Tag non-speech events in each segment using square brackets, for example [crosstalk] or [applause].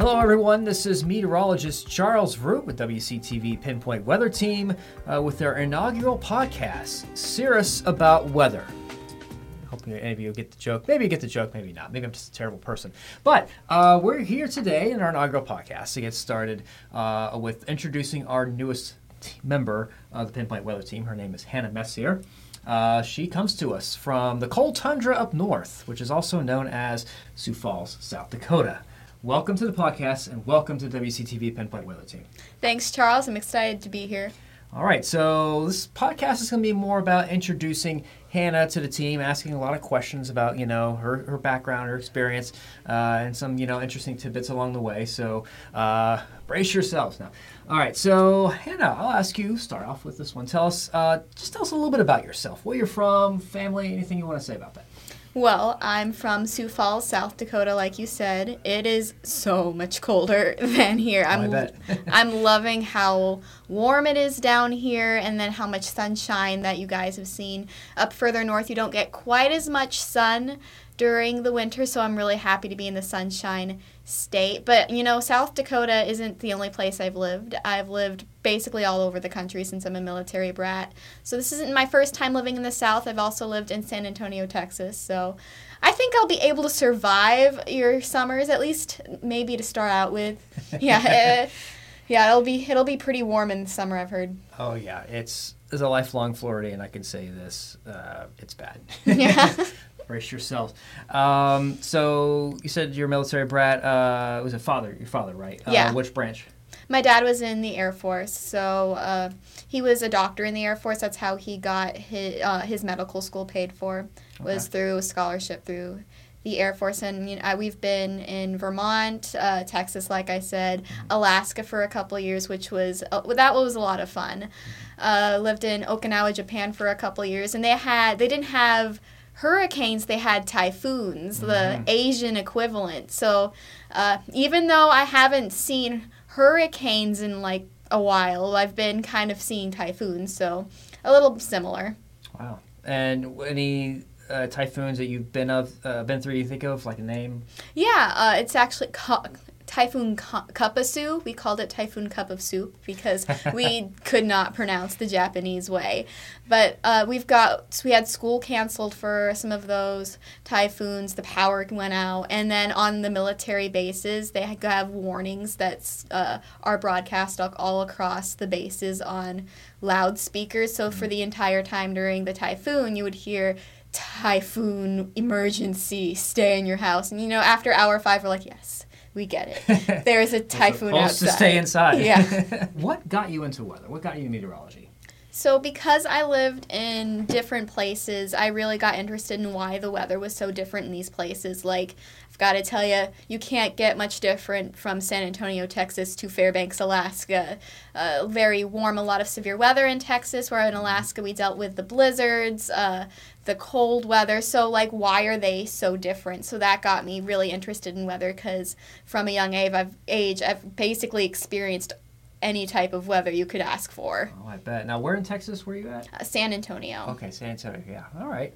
Hello, everyone. This is meteorologist Charles Roop with WCTV Pinpoint Weather Team uh, with their inaugural podcast, Cirrus About Weather. Hoping any of you get the joke. Maybe you get the joke, maybe not. Maybe I'm just a terrible person. But uh, we're here today in our inaugural podcast to get started uh, with introducing our newest member of the Pinpoint Weather Team. Her name is Hannah Messier. Uh, she comes to us from the cold tundra up north, which is also known as Sioux Falls, South Dakota. Welcome to the podcast and welcome to WCTV Pinpoint Weather Team. Thanks, Charles. I'm excited to be here. All right, so this podcast is going to be more about introducing Hannah to the team, asking a lot of questions about you know her, her background, her experience, uh, and some you know interesting tidbits along the way. So uh, brace yourselves now. All right, so Hannah, I'll ask you start off with this one. Tell us, uh, just tell us a little bit about yourself, where you're from, family, anything you want to say about that. Well, I'm from Sioux Falls, South Dakota, like you said. It is so much colder [laughs] than here. Oh, I I'm bet. [laughs] I'm loving how warm it is down here and then how much sunshine that you guys have seen. Up further north, you don't get quite as much sun during the winter, so I'm really happy to be in the sunshine state. But, you know, South Dakota isn't the only place I've lived. I've lived basically all over the country since I'm a military brat. So this isn't my first time living in the South. I've also lived in San Antonio, Texas. So I think I'll be able to survive your summers, at least maybe to start out with. [laughs] Yeah. eh, yeah, it'll be it'll be pretty warm in the summer, I've heard. Oh yeah, it's as a lifelong Floridian, I can say this: uh, it's bad. [laughs] Yeah. [laughs] Brace yourselves. Um, so you said you're a military brat. Uh, was it father? Your father, right? Uh, Yeah. which branch? My dad was in the Air Force, so uh, he was a doctor in the Air Force. That's how he got his, uh, his medical school paid for, was Okay. through a scholarship through the Air Force. And you know, I- we've been in Vermont, uh, Texas, like I said, Alaska for a couple of years, which was uh, that was a lot of fun. Uh, lived in Okinawa, Japan for a couple of years, and they had they didn't have hurricanes they had typhoons the asian equivalent so uh, even though i haven't seen hurricanes in like a while i've been kind of seeing typhoons so a little similar Wow. And any uh, typhoons that you've been of uh, been through? You think of like a name? yeah uh, it's actually typhoon Cup of Soup. we called it typhoon cup of soup because [laughs] we could not pronounce the japanese way. But uh, we've got we had school canceled for some of those typhoons. The power went out. And then on the military bases they have warnings that uh, are broadcast all- all across the bases on loudspeakers. So for the entire time during the typhoon you would hear typhoon emergency stay in your house. And you know after hour five we're like yes we get it [laughs] there's a typhoon Supposed outside to stay inside. Yeah. [laughs] [laughs] what got you into weather? What got you into meteorology? So, because I lived in different places, I really got interested in why the weather was so different in these places. Like, I've got to tell you, you can't get much different from San Antonio, Texas to Fairbanks, Alaska. Uh, very warm, a lot of severe weather in Texas, where in Alaska we dealt with the blizzards, uh, the cold weather. So, like, why are they so different? So, that got me really interested in weather because from a young age, I've, age, I've basically experienced any type of weather you could ask for. Oh, I bet. Now, where in Texas were you at? Uh, San Antonio. Okay, San Antonio. Yeah. All right.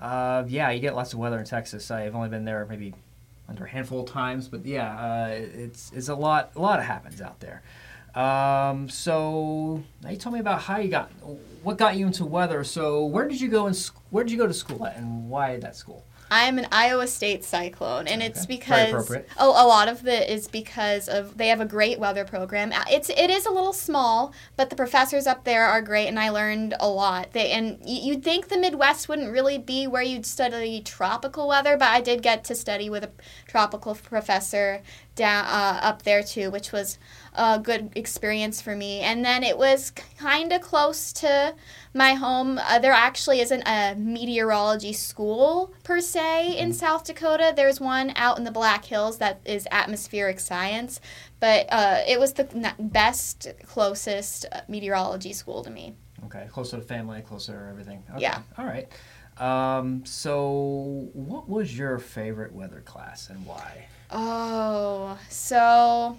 Uh, yeah, you get lots of weather in Texas. I've only been there maybe under a handful of times, but yeah, uh, it's it's a lot. A lot of happens out there. Um, so now you told me about how you got, what got you into weather. So where did you go and Where did you go to school at, and why that school? I'm an Iowa State Cyclone, and it's Okay. Very because oh, a lot of it is because of they have a great weather program. Uh, It's it is a little small, but the professors up there are great, and I learned a lot. They and you'd think the Midwest wouldn't really be where you'd study tropical weather, but I did get to study with a tropical professor down uh, up there too, which was a good experience for me. And then it was kind of close to my home. Uh, there actually isn't a meteorology school per se in South Dakota. There's one out in the Black Hills that is atmospheric science, but uh, it was the best, closest uh, meteorology school to me. Okay, closer to family, closer to everything. Okay. Yeah. All right. Um, so what was your favorite weather class and why? Oh, so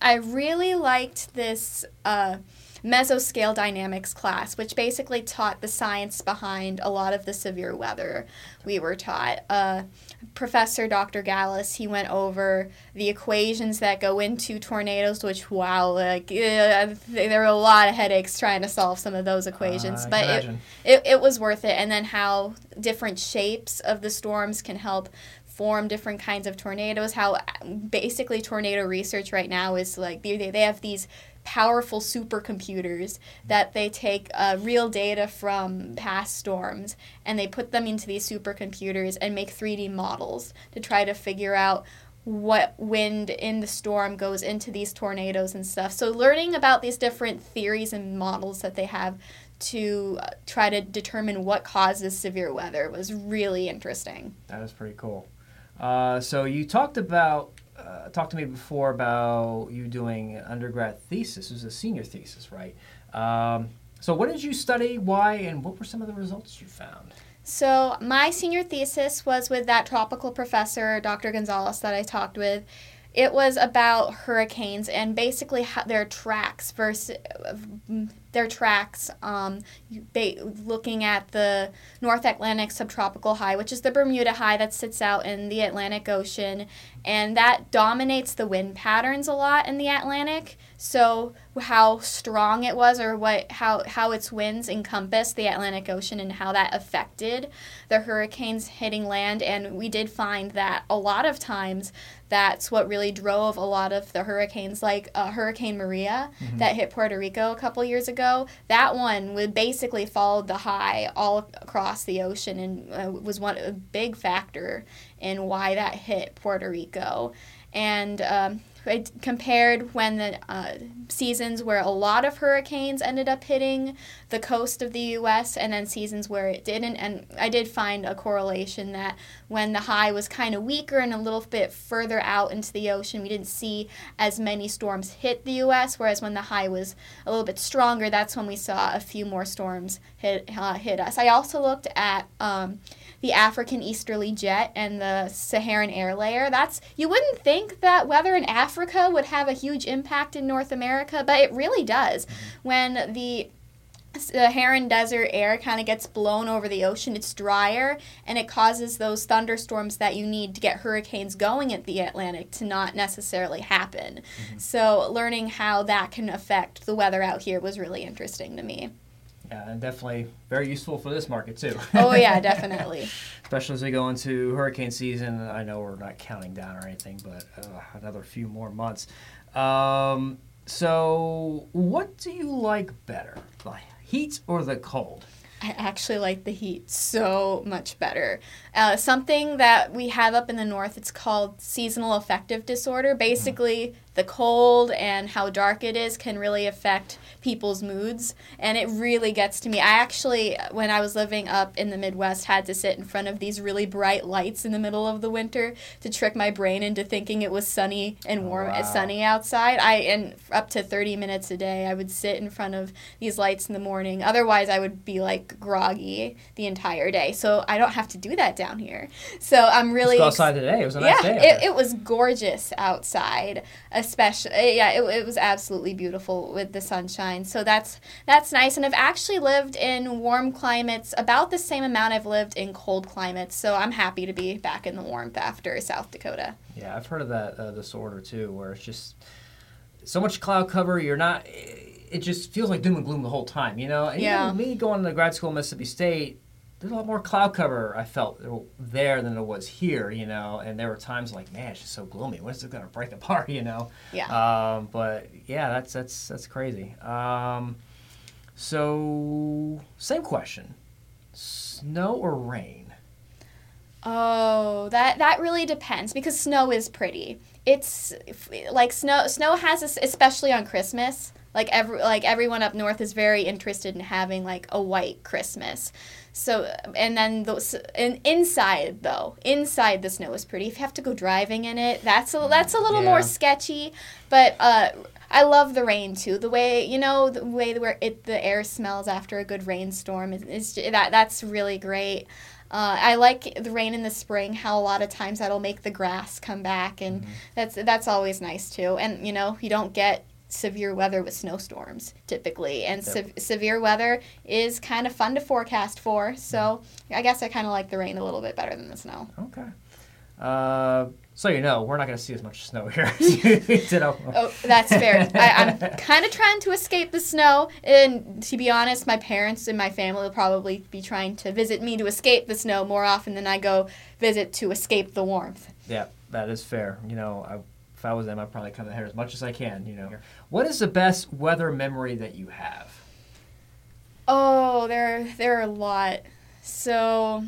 I really liked this. Uh, mesoscale dynamics class, which basically taught the science behind a lot of the severe weather we were taught. Uh, Professor Dr. Gallus, he went over the equations that go into tornadoes, which, wow, like, uh, there were a lot of headaches trying to solve some of those equations. Uh, but it, it, it was worth it. And then how different shapes of the storms can help form different kinds of tornadoes. How basically tornado research right now is like they, they have these powerful supercomputers that they take uh, real data from past storms and they put them into these supercomputers and make 3D models to try to figure out what wind in the storm goes into these tornadoes and stuff. So learning about these different theories and models that they have to uh, try to determine what causes severe weather was really interesting. That is pretty cool. Uh, so you talked about uh, talked to me before about you doing undergrad thesis. It was a senior thesis, right? Um, so what did you study? Why? And what were some of the results you found? So, my senior thesis was with that tropical professor, Dr. Gonzalez, that I talked with. It was about hurricanes and basically their tracks versus their tracks. Um, they looking at the North Atlantic subtropical high, which is the Bermuda high that sits out in the Atlantic Ocean, and that dominates the wind patterns a lot in the Atlantic. So how strong it was, or what how how its winds encompassed the Atlantic Ocean, and how that affected the hurricanes hitting land. And we did find that a lot of times that's what really drove a lot of the hurricanes, like uh, Hurricane Maria Mm-hmm. that hit Puerto Rico a couple years ago. That one would basically followed the high all across the ocean and uh, was one a big factor in why that hit Puerto Rico. And um, Compared when the uh, seasons where a lot of hurricanes ended up hitting the coast of the U.S. and then seasons where it didn't. And I did find a correlation that when the high was kind of weaker and a little bit further out into the ocean, we didn't see as many storms hit the U.S. Whereas when the high was a little bit stronger, that's when we saw a few more storms hit uh, hit us. I also looked at. Um, the African easterly jet and the Saharan air layer. That's you wouldn't think that weather in Africa would have a huge impact in North America, but it really does. When the Saharan desert air kind of gets blown over the ocean, it's drier and it causes those thunderstorms that you need to get hurricanes going at the Atlantic to not necessarily happen. So, learning how that can affect the weather out here was really interesting to me. Yeah, and definitely very useful for this market too. Oh, yeah, [laughs] definitely. Especially as we go into hurricane season. I know we're not counting down or anything, but uh, another few more months. Um, so, what do you like better, the heat or the cold? I actually like the heat so much better. Uh, something that we have up in the north, it's called seasonal affective disorder. Basically, the cold and how dark it is can really affect people's moods, and it really gets to me. I actually, when I was living up in the Midwest, had to sit in front of these really bright lights in the middle of the winter to trick my brain into thinking it was sunny and warm, wow. sunny outside. I and up to thirty minutes a day, I would sit in front of these lights in the morning. Otherwise, I would be like groggy the entire day. So I don't have to do that down here. So I'm really Let's go ex- outside today. It was a nice yeah, day. it, it was gorgeous outside, especially yeah, it, it was absolutely beautiful with the sunshine. So that's that's nice. And I've actually lived in warm climates about the same amount I've lived in cold climates. So I'm happy to be back in the warmth after South Dakota. Yeah, I've heard of that uh, disorder too, where it's just so much cloud cover. You're not. It just feels like doom and gloom the whole time, you know. And Yeah. Even me going to grad school in Mississippi State, there's a lot more cloud cover. I felt there than there was here, you know. And there were times like, man, it's just so gloomy. When's it gonna break [laughs] apart, you know? Yeah. Um, but yeah, that's that's that's crazy. Um, so same question: snow or rain? Oh, that that really depends because snow is pretty. It's like snow. Snow has, especially on Christmas. Like every like everyone up north is very interested in having like a white Christmas. So and then those and inside though, inside the snow is pretty. If you have to go driving in it, that's a that's a little more sketchy. But uh, I love the rain too. The way you know the way where it the air smells after a good rainstorm is, is that that's really great. Uh, I like the rain in the spring. How a lot of times that'll make the grass come back, and that's that's always nice too. And you know you don't get severe weather with snowstorms typically, and se- severe weather is kind of fun to forecast for. So I guess I kind of like the rain a little bit better than the snow. Okay. Uh, so you know, we're not going to see as much snow here as [laughs] you did. Oh, that's fair. I, I'm kind of trying to escape the snow, and to be honest, my parents and my family will probably be trying to visit me to escape the snow more often than I go visit to escape the warmth. Yeah, that is fair. You know, I, if I was them, I'd probably cut the hair as much as I can. You know, what is the best weather memory that you have? Oh, there there are a lot. So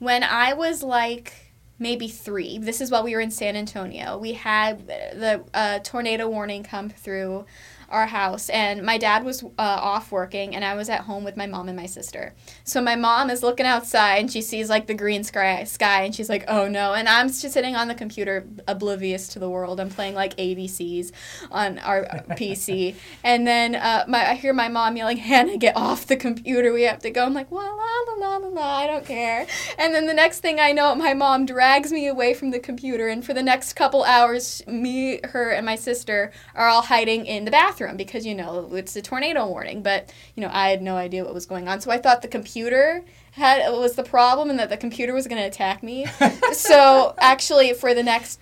when I was like maybe three, this is while we were in San Antonio, we had the uh, tornado warning come through our house and my dad was uh, off working and i was at home with my mom and my sister. So my mom is looking outside and she sees like the green sky, sky and she's like oh no and i'm just sitting on the computer oblivious to the world. I'm playing like abcs on our [laughs] pc and then uh, my, i hear my mom yelling hannah get off the computer. We have to go. I'm like la la la la la i don't care. And then the next thing i know my mom drags me away from the computer and for the next couple hours me her and my sister are all hiding in the bathroom bathroom because you know it's a tornado warning. But you know I had no idea what was going on, so I thought the computer had was the problem and that the computer was going to attack me. [laughs] so actually, for the next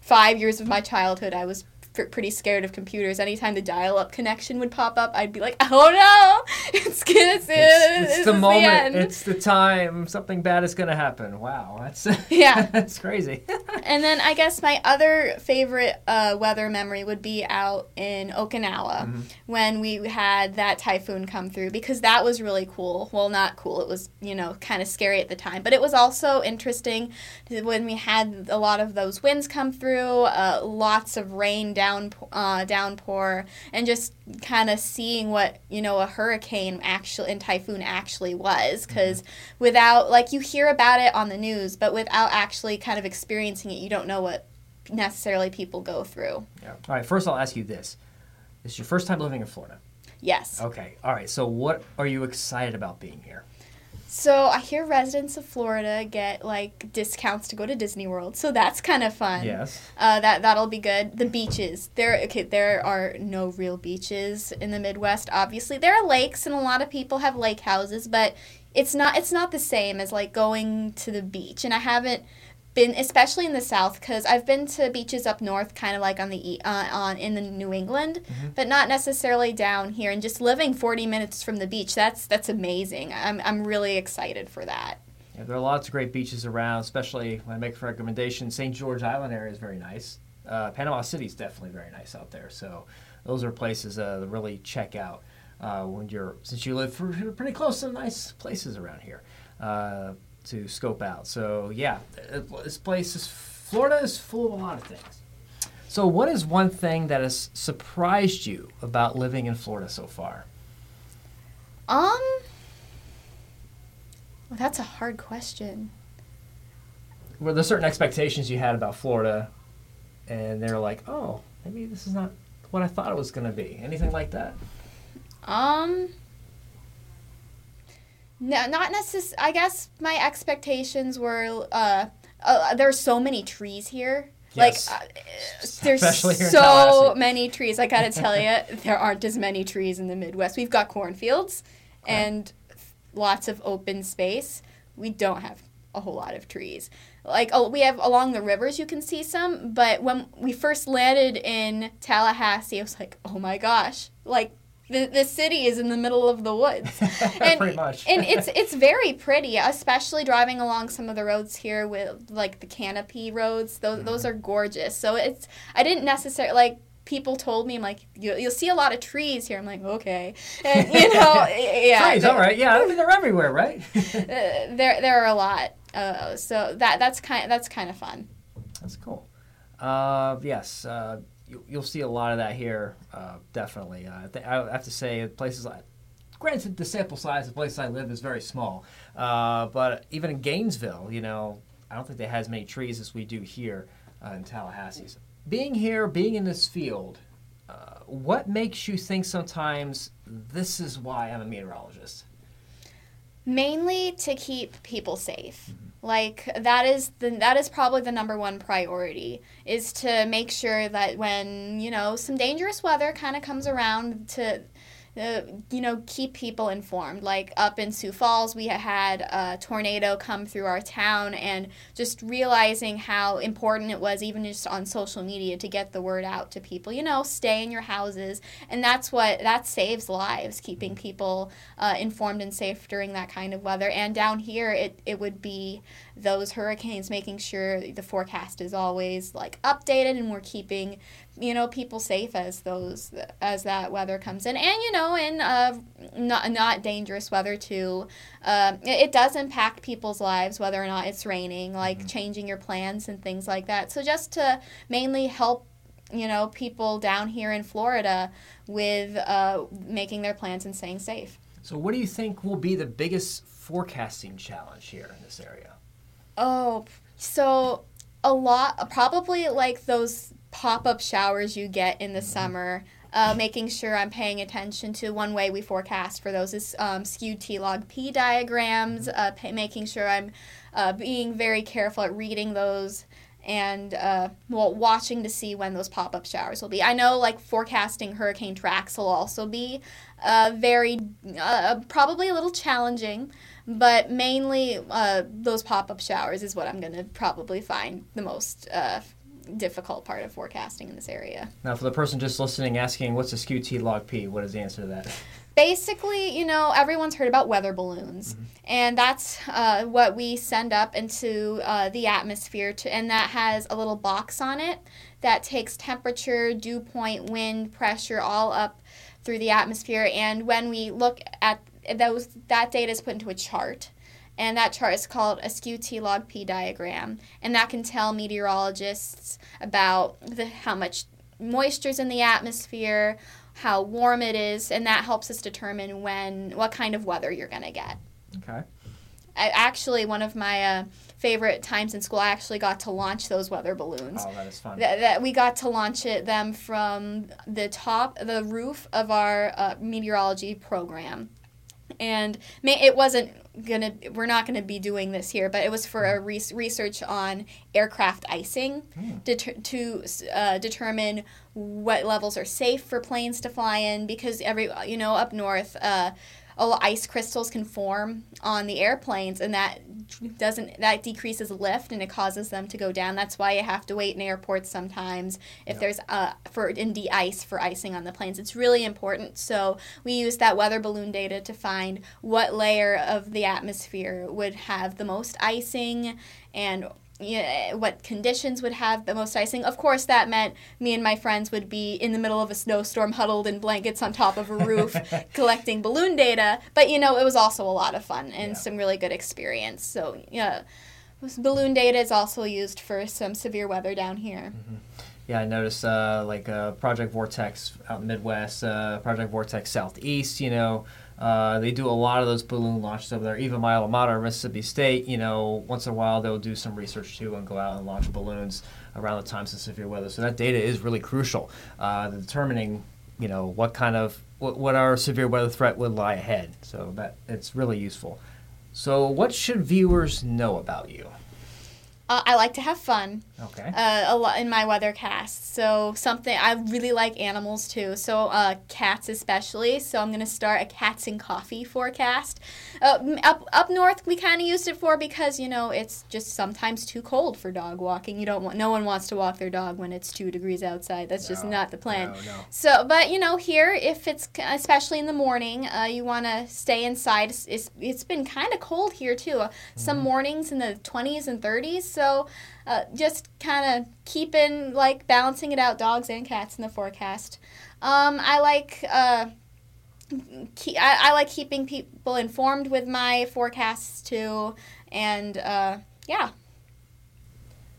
five years of my childhood, I was pretty scared of computers. Anytime the dial-up connection would pop up, I'd be like, [laughs] "Oh no, it's gonna it's, it's, it's the moment, the it's the time, something bad is gonna happen." Wow, that's [laughs] yeah, that's crazy. [laughs] and then I guess my other favorite uh, weather memory would be out in Okinawa mm-hmm. when we had that typhoon come through because that was really cool. Well, not cool. It was you know kind of scary at the time, but it was also interesting when we had a lot of those winds come through, uh, lots of rain down uh, downpour and just kind of seeing what you know a hurricane actually and typhoon actually was. Because mm-hmm. without like you hear about it on the news but without actually kind of experiencing it you don't know what necessarily people go through. Yeah. All right first i'll ask you this. This is your first time living in florida. Yes. Okay. All right so what are you excited about being here so I hear residents of Florida get like discounts to go to Disney World, so that's kind of fun. Yes. Uh, that that'll be good. The beaches. There okay, there are no real beaches in the Midwest. Obviously, there are lakes, and a lot of people have lake houses, but it's not it's not the same as like going to the beach. And I haven't been especially in the south because i've been to beaches up north kind of like on the uh, on in the new england mm-hmm. but not necessarily down here. And just living 40 minutes from the beach that's that's amazing. I'm, I'm really excited for that. Yeah, there are lots of great beaches around especially when i make a recommendation st george island area is very nice. Uh, panama city is definitely very nice out there so those are places uh, to really check out uh, when you're since you live pretty close to nice places around here. Uh, to scope out. So yeah, this place is Florida is full of a lot of things. So what is one thing that has surprised you about living in Florida so far? Um, well, that's a hard question. Were there certain expectations you had about Florida, and they're like, oh, maybe this is not what I thought it was going to be? Anything like that? Um, no, not necessarily. I guess my expectations were uh, uh, there's so many trees here. Yes. Like, uh, there's so many trees. I gotta tell you, [laughs] there aren't as many trees in the Midwest. We've got cornfields and lots of open space. We don't have a whole lot of trees. Like, oh, we have along the rivers, you can see some. But when we first landed in Tallahassee, I was like, oh my gosh, like the, the city is in the middle of the woods. [laughs] And, Pretty much. and it's it's very pretty, especially driving along some of the roads here with like the canopy roads. Those mm-hmm. those are gorgeous. So it's I didn't necessarily like people told me I'm like you, you'll see a lot of trees here. I'm like okay, and you know [laughs] yeah. trees, all right, yeah, I mean, they're everywhere, right? [laughs] uh, there there are a lot. Uh, so that that's kind that's kind of fun. That's cool. Uh, yes. You, will see a lot of that here, uh, definitely. Uh, I, th- I have to say, places like, granted, the sample size of the place I live is very small, uh, but even in Gainesville, you know, I don't think they have as many trees as we do here uh, in Tallahassee. So being here, being in this field, uh, what makes you think sometimes this is why I'm a meteorologist? Mainly to keep people safe. Mm-hmm like that is the that is probably the number one priority is to make sure that when you know some dangerous weather kind of comes around to uh, you know, keep people informed. Like up in Sioux Falls, we had a tornado come through our town, and just realizing how important it was, even just on social media, to get the word out to people. You know, stay in your houses, and that's what that saves lives, keeping people uh, informed and safe during that kind of weather. And down here, it it would be those hurricanes, making sure the forecast is always like updated, and we're keeping you know people safe as those as that weather comes in. And you know in uh, not not dangerous weather too uh, it, it, does impact people's lives whether or not it's raining like mm-hmm. changing your plans and things like that. So just to mainly help you know people down here in Florida with uh, making their plans and staying safe. So what do you think will be the biggest forecasting challenge here in this area oh so a lot probably like those pop up showers you get in the mm-hmm. summer. Uh, making sure I'm paying attention to one way we forecast for those is um, skewed T log P diagrams, mm-hmm. uh, pay, making sure I'm uh, being very careful at reading those and uh, well, watching to see when those pop up showers will be. I know like forecasting hurricane tracks will also be uh, very, uh, probably a little challenging. But mainly, those pop up showers is what I'm going to probably find the most difficult part of forecasting in this area. Now, for the person just listening, asking what's a skewed T log P, what is the answer to that? Basically, you know, everyone's heard about weather balloons, mm-hmm. and that's uh, what we send up into uh, the atmosphere, to, and that has a little box on it that takes temperature, dew point, wind, pressure, all up through the atmosphere. And when we look at those, that data is put into a chart and that chart is called a skew T log P diagram, and that can tell meteorologists about the, how much moisture is in the atmosphere, how warm it is, and that helps us determine when what kind of weather you're going to get. Okay. I, actually, one of my uh, favorite times in school, I actually got to launch those weather balloons. Oh, that is fun. That, that we got to launch it them from the top, the roof of our uh, meteorology program and it wasn't gonna we're not gonna be doing this here but it was for a re- research on aircraft icing mm. to uh, determine what levels are safe for planes to fly in because every you know up north uh, ice crystals can form on the airplanes and that doesn't that decreases lift and it causes them to go down. That's why you have to wait in airports sometimes if there's uh for in de-ice for icing on the planes. It's really important. So we use that weather balloon data to find what layer of the atmosphere would have the most icing and you know, what conditions would have the most icing. Of course, that meant me and my friends would be in the middle of a snowstorm, huddled in blankets on top of a roof, [laughs] collecting balloon data. But you know, it was also a lot of fun and yeah. some really good experience. So yeah, balloon data is also used for some severe weather down here. Mm-hmm. Yeah, I noticed uh, like uh, Project Vortex out in the Midwest, uh, Project Vortex Southeast. You know, uh, they do a lot of those balloon launches over there. Even my alma mater, Mississippi State, you know, once in a while they'll do some research too and go out and launch balloons around the times of severe weather. So that data is really crucial, uh, determining, you know, what kind of what, what our severe weather threat would lie ahead. So that it's really useful. So what should viewers know about you? Uh, I like to have fun. Okay. Uh, a lot in my weathercast. So something I really like animals too. So uh, cats especially. So I'm gonna start a cats and coffee forecast. Uh, up up north, we kind of used it for because you know it's just sometimes too cold for dog walking. You don't want no one wants to walk their dog when it's two degrees outside. That's no, just not the plan. No, no. So, but you know here, if it's especially in the morning, uh, you want to stay inside. It's, it's, it's been kind of cold here too. Some mm-hmm. mornings in the 20s and 30s. So uh, just kind of keeping like balancing it out, dogs and cats in the forecast. Um, I like. Uh, I, I, like keeping people informed with my forecasts too, and uh, yeah.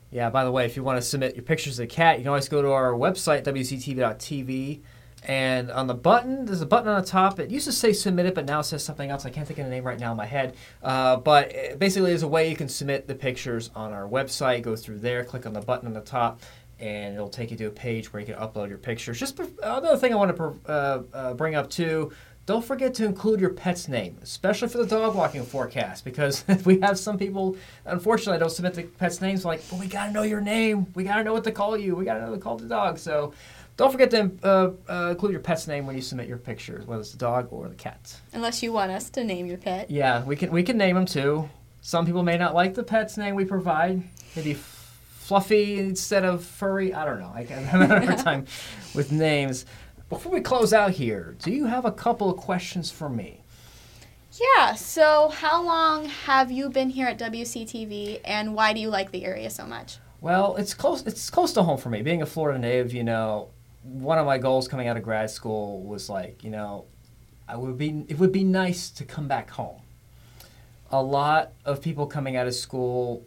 Yeah. By the way, if you want to submit your pictures of the cat, you can always go to our website wctv.tv and on the button, there's a button on the top. It used to say submit it, but now it says something else. I can't think of the name right now in my head. Uh, but basically, there's a way you can submit the pictures on our website. Go through there, click on the button on the top, and it'll take you to a page where you can upload your pictures. Just another thing I want to uh, uh, bring up too don't forget to include your pet's name, especially for the dog walking forecast, because [laughs] we have some people, unfortunately, don't submit the pet's names. Like, we gotta know your name. We gotta know what to call you. We gotta know what to call the dog. So, don't forget to uh, uh, include your pet's name when you submit your pictures, whether it's the dog or the cat. Unless you want us to name your pet. Yeah, we can we can name them too. Some people may not like the pet's name we provide. Maybe fluffy instead of furry. I don't know. I [laughs] have a hard [laughs] time with names. Before we close out here, do you have a couple of questions for me? Yeah, so how long have you been here at WCTV and why do you like the area so much? Well, it's close it's close to home for me. Being a Florida native, you know, one of my goals coming out of grad school was like, you know, I would be it would be nice to come back home. A lot of people coming out of school,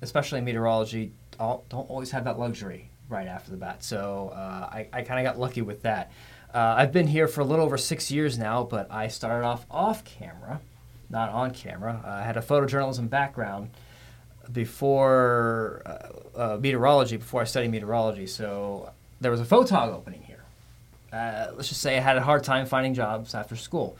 especially in meteorology, don't always have that luxury right after the bat. So uh, I, I kind of got lucky with that. Uh, I've been here for a little over six years now, but I started off off camera, not on camera. Uh, I had a photojournalism background before uh, uh, meteorology, before I studied meteorology. So there was a photog opening here. Uh, let's just say I had a hard time finding jobs after school.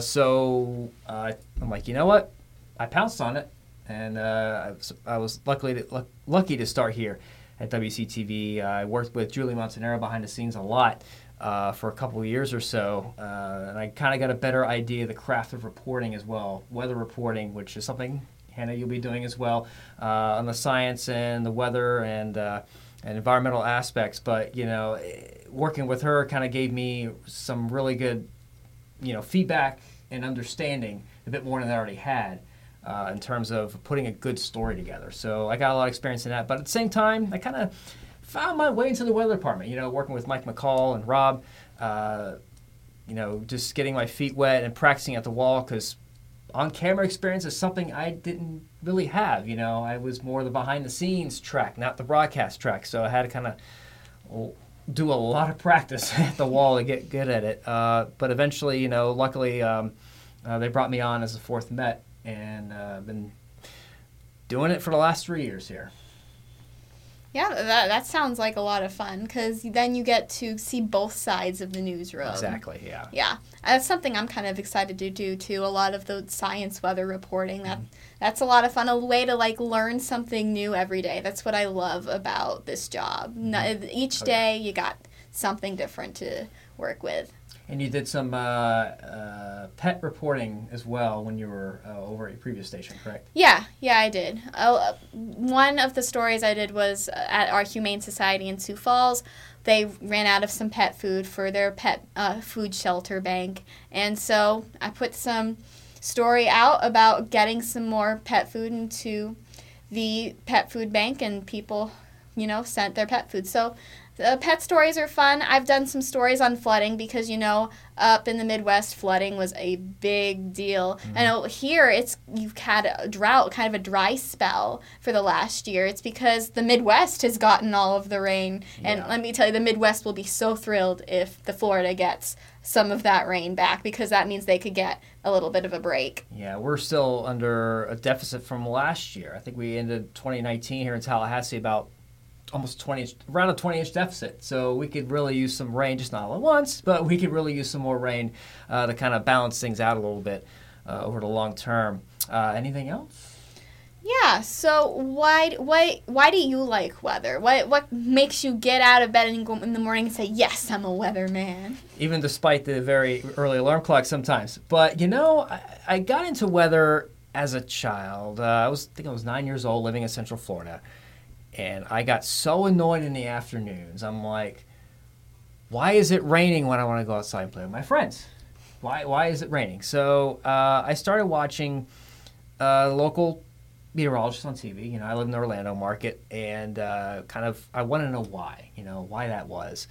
so I'm like, you know what? I pounced on it, and I was, I was luckily to, lucky to start here at WCTV. I worked with Julie Montanaro behind the scenes a lot uh, for a couple years or so, uh, and I kind of got a better idea of the craft of reporting as well, weather reporting, which is something Hannah you'll be doing as well uh, on the science and the weather and uh, and environmental aspects. But you know, working with her kind of gave me some really good, you know, feedback and understanding a bit more than I already had uh, in terms of putting a good story together. So I got a lot of experience in that. But at the same time, I kind of found my way into the weather department. You know, working with Mike McCall and Rob. Uh, you know, just getting my feet wet and practicing at the wall because on camera experience is something I didn't really have. You know, I was more the behind the scenes track, not the broadcast track. So I had to kind of do a lot of [laughs] practice at the wall to get good at it. Uh, but eventually, you know, luckily um, uh, they brought me on as a fourth Met and uh, been doing it for the last three years here. Yeah, that, that sounds like a lot of fun because then you get to see both sides of the newsroom. Exactly, yeah. Yeah, that's something I'm kind of excited to do too. A lot of the science weather reporting that mm-hmm. that's a lot of fun. A way to like learn something new every day. That's what I love about this job. Mm-hmm. Each day you got something different to work with. And you did some uh, uh, pet reporting as well when you were uh, over at your previous station, correct? Yeah, yeah, I did. Uh, one of the stories I did was at our Humane Society in Sioux Falls. They ran out of some pet food for their pet uh, food shelter bank, and so I put some story out about getting some more pet food into the pet food bank, and people, you know, sent their pet food. So the pet stories are fun. I've done some stories on flooding because you know up in the Midwest flooding was a big deal. Mm-hmm. And here it's you've had a drought, kind of a dry spell for the last year. It's because the Midwest has gotten all of the rain. And let me tell you, the Midwest will be so thrilled if the Florida gets some of that rain back because that means they could get a little bit of a break. Yeah, we're still under a deficit from last year. I think we ended 2019 here in Tallahassee about almost 20 inch, around a 20 inch deficit. So we could really use some rain, just not all at once, but we could really use some more rain uh, to kind of balance things out a little bit uh, over the long term. Uh, anything else? Yeah. So why why why do you like weather? What what makes you get out of bed and go in the morning and say yes, I'm a weatherman? Even despite the very early alarm clock sometimes. But you know, I, I got into weather as a child. Uh, I was I think I was nine years old, living in Central Florida and I got so annoyed in the afternoons. I'm like, why is it raining when I want to go outside and play with my friends? Why, why is it raining? So uh, I started watching uh, local meteorologists on TV. You know, I live in the Orlando market, and uh, kind of I want to know why. You know, why that was.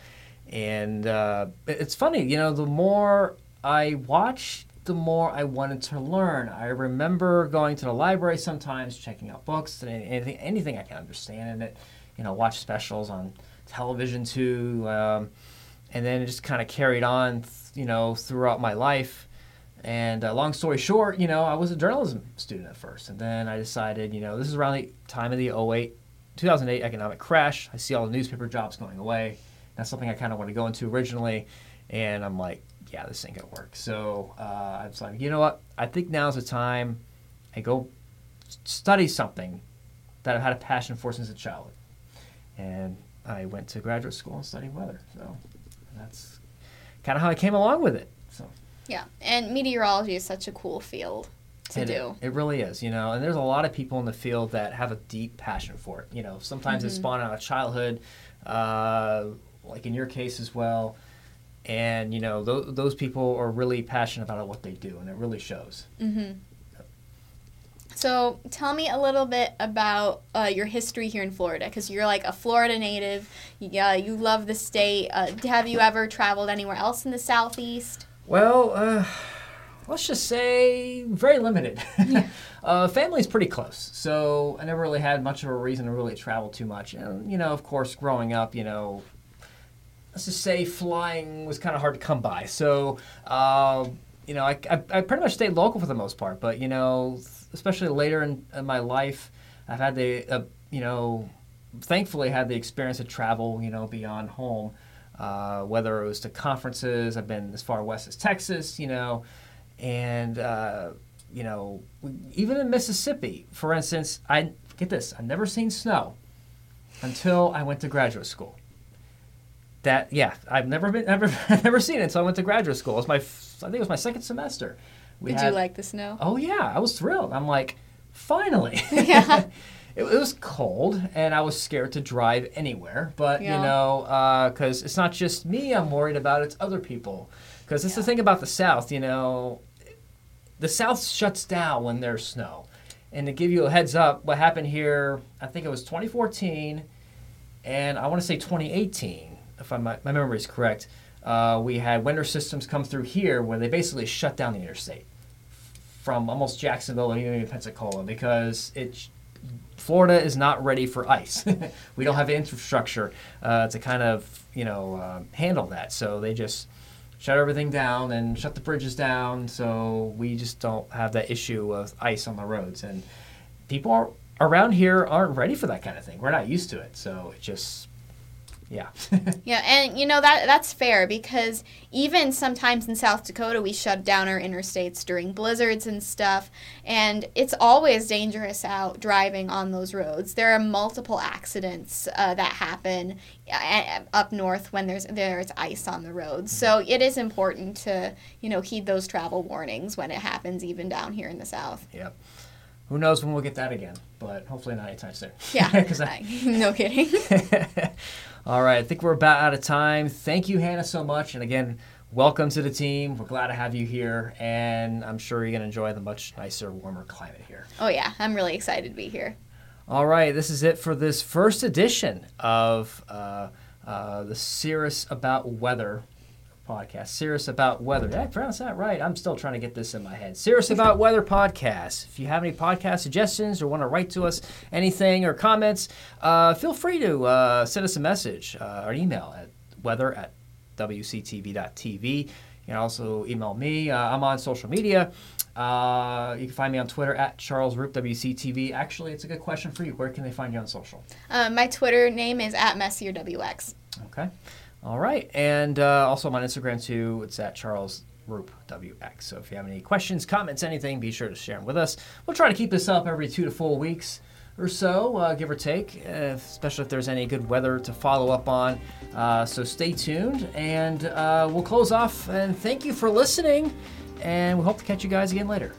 And uh, it's funny. You know, the more I watch the more I wanted to learn. I remember going to the library sometimes, checking out books and anything, anything I can understand in it. You know, watch specials on television too, um, and then it just kind of carried on, you know, throughout my life. And uh, long story short, you know, I was a journalism student at first, and then I decided, you know, this is around the time of the 08, 2008 economic crash. I see all the newspaper jobs going away. That's something I kind of want to go into originally, and I'm like, yeah, this ain't gonna work. So uh, I was like, you know what? I think now's the time. I go study something that I've had a passion for since a child, and I went to graduate school and studied weather. So that's kind of how I came along with it. So Yeah, and meteorology is such a cool field to it, do. It really is, you know. And there's a lot of people in the field that have a deep passion for it. You know, sometimes Mm-hmm. it spawned out of childhood, uh, like in your case as well. And you know, th- those people are really passionate about what they do, and it really shows. So tell me a little bit about uh, your history here in Florida, because you're like a Florida native. Yeah, you love the state. Uh, have you ever traveled anywhere else in the southeast? Well, uh, let's just say very limited. [laughs] uh, family's pretty close, so I never really had much of a reason to really travel too much. And you know, of course, growing up, you know, let's just say flying was kind of hard to come by. So, uh, you know, I, I, I pretty much stayed local for the most part. But you know, especially later in, in my life, I've had the, uh, you know, thankfully had the experience to travel, you know, beyond home. Uh, whether it was to conferences, I've been as far west as Texas, you know, and uh, you know, even in Mississippi, for instance, I get this, I've never seen snow until I went to graduate school that yeah i've never been [laughs] never never seen it so i went to graduate school. It was my i think it was my second semester. We Did had- you like the snow? oh yeah i was thrilled. I'm like finally. [laughs] Yeah. [laughs] it, it was cold and i was scared to drive anywhere but Yeah. you know uh, because it's not just me i'm worried about it's other people. Because it's the thing about the south you know the south shuts down when there's snow. And to give you a heads up what happened here i think it was 2014 and i want to say 2018 if I, my, my memory is correct uh, we had winter systems come through here where they basically shut down the interstate from almost jacksonville to even pensacola because it florida is not ready for ice. [laughs] We don't have the infrastructure uh, to kind of you know uh, handle that. So they just shut everything down and shut the bridges down. So we just don't have that issue of ice on the roads. And people are, around here aren't ready for that kind of thing. We're not used to it. So it just yeah [laughs] Yeah, and you know that that's fair because even sometimes in South Dakota we shut down our interstates during blizzards and stuff, and it's always dangerous out driving on those roads. There are multiple accidents uh, that happen uh, up north when there's there's ice on the roads. So it is important to you know heed those travel warnings when it happens, even down here in the south. yep who knows when we'll get that again but hopefully not anytime soon Yeah, [laughs] 'Cause I- [laughs] no kidding. All right, I think we're about out of time. Thank you, Hannah, so much. And again, welcome to the team. We're glad to have you here, and I'm sure you're going to enjoy the much nicer, warmer climate here. oh yeah, I'm really excited to be here. All right, this is it for this first edition of uh, uh, the Cirrus About Weather podcast. Serious About Weather. Did I pronounce that right? I'm still trying to get this in my head. Serious About Weather podcast. If you have any podcast suggestions or want to write to us anything or comments, uh, feel free to uh, send us a message uh, or email at weather at wctv.tv. You can also email me. Uh, I'm on social media. Uh, you can find me on Twitter at Charles Roop WCTV. Actually, it's a good question for you. Where can they find you on social? Uh, my Twitter name is at messierwx. Okay. All right. And uh, also on Instagram too. It's at Charles Roop WX. So if you have any questions, comments, anything, be sure to share them with us. We'll try to keep this up every two to four weeks or so, uh, give or take, especially if there's any good weather to follow up on. Uh, so stay tuned. And uh, we'll close off. And thank you for listening. And we hope to catch you guys again later.